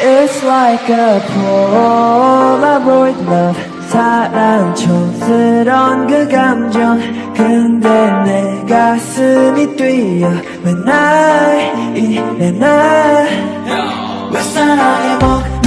It's like a Polaroid love 사랑 촌스러운 그 감정 근데 내 가슴이 뛰어 맨날 이래 날왜 사랑에 목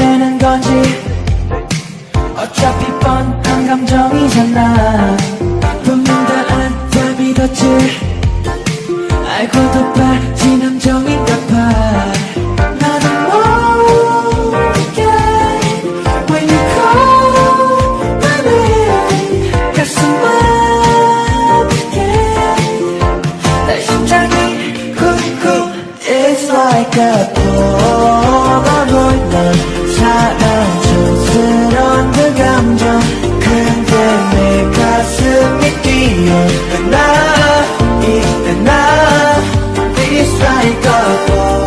It's like a Polaroid love 사랑 촌스러운 그 감정 근데 내 가슴이 뛰어 나 이래 나 It's like a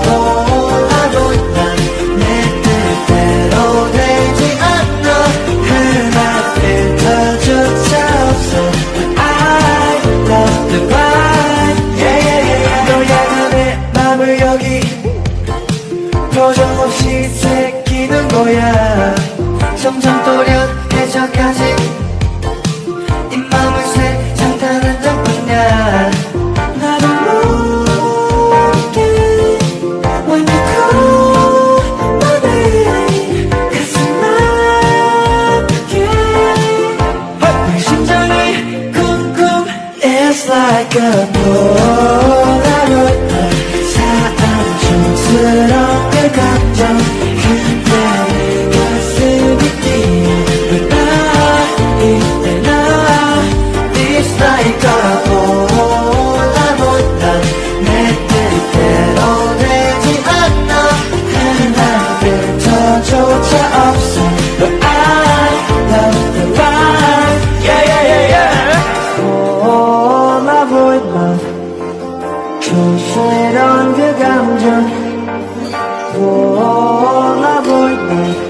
Polaroid love 내 뜻대로 되지 않아 흔한 필터조차 없어 I love the 표정 없이 새기는 거야. 점점 또렷해져가지. 이 맘을 세장타는 장뿐이야 나도 모르게 my name 가슴 아프게. 내 심장이 쿵쿵 It's like a Polaroid 촌스러운 그 감정 love I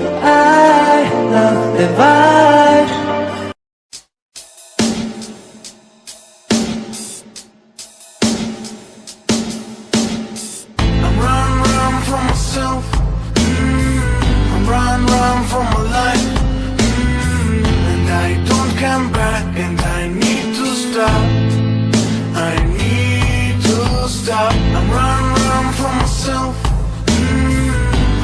stop. I'm run, run from myself. Mm,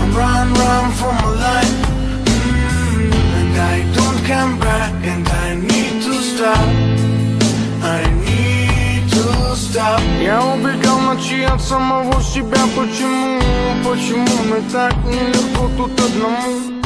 I'm run, run from my life. Mm, and I don't come back, and I need to stop. I need to stop. Я убегал ночи от самого себя Почему, почему мне так нелегко тут одному